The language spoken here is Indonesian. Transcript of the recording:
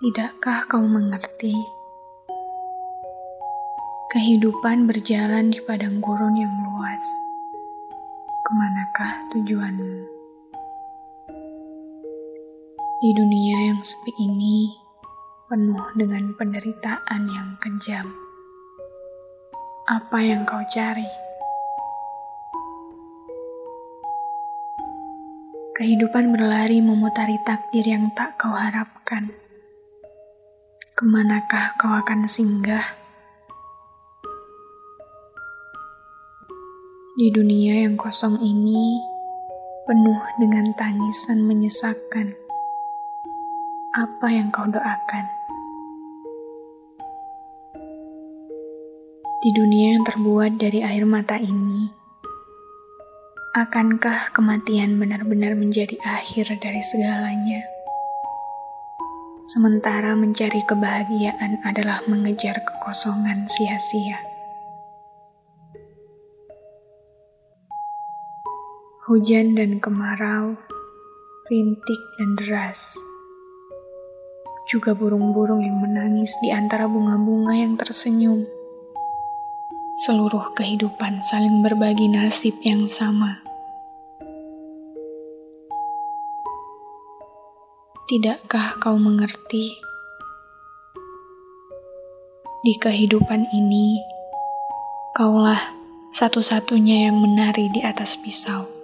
Tidakkah kau mengerti? Kehidupan berjalan di padang gurun yang luas. Ke manakah tujuanmu? Di dunia yang sepi ini, penuh dengan penderitaan yang kejam. Apa yang kau cari? Kehidupan berlari memutari takdir yang tak kau harapkan ke manakah kau akan singgah? Di dunia yang kosong ini, penuh dengan tangisan menyesakkan. Apa yang kau doakan? Di dunia yang terbuat dari air mata ini, akankah kematian benar-benar menjadi akhir dari segalanya? Sementara mencari kebahagiaan adalah mengejar kekosongan sia-sia. Hujan dan kemarau, rintik dan deras, juga burung-burung yang menangis di antara bunga-bunga yang tersenyum. Seluruh kehidupan saling berbagi nasib yang sama. Tidakkah kau mengerti? Di kehidupan ini, kaulah satu-satunya yang menari di atas pisau.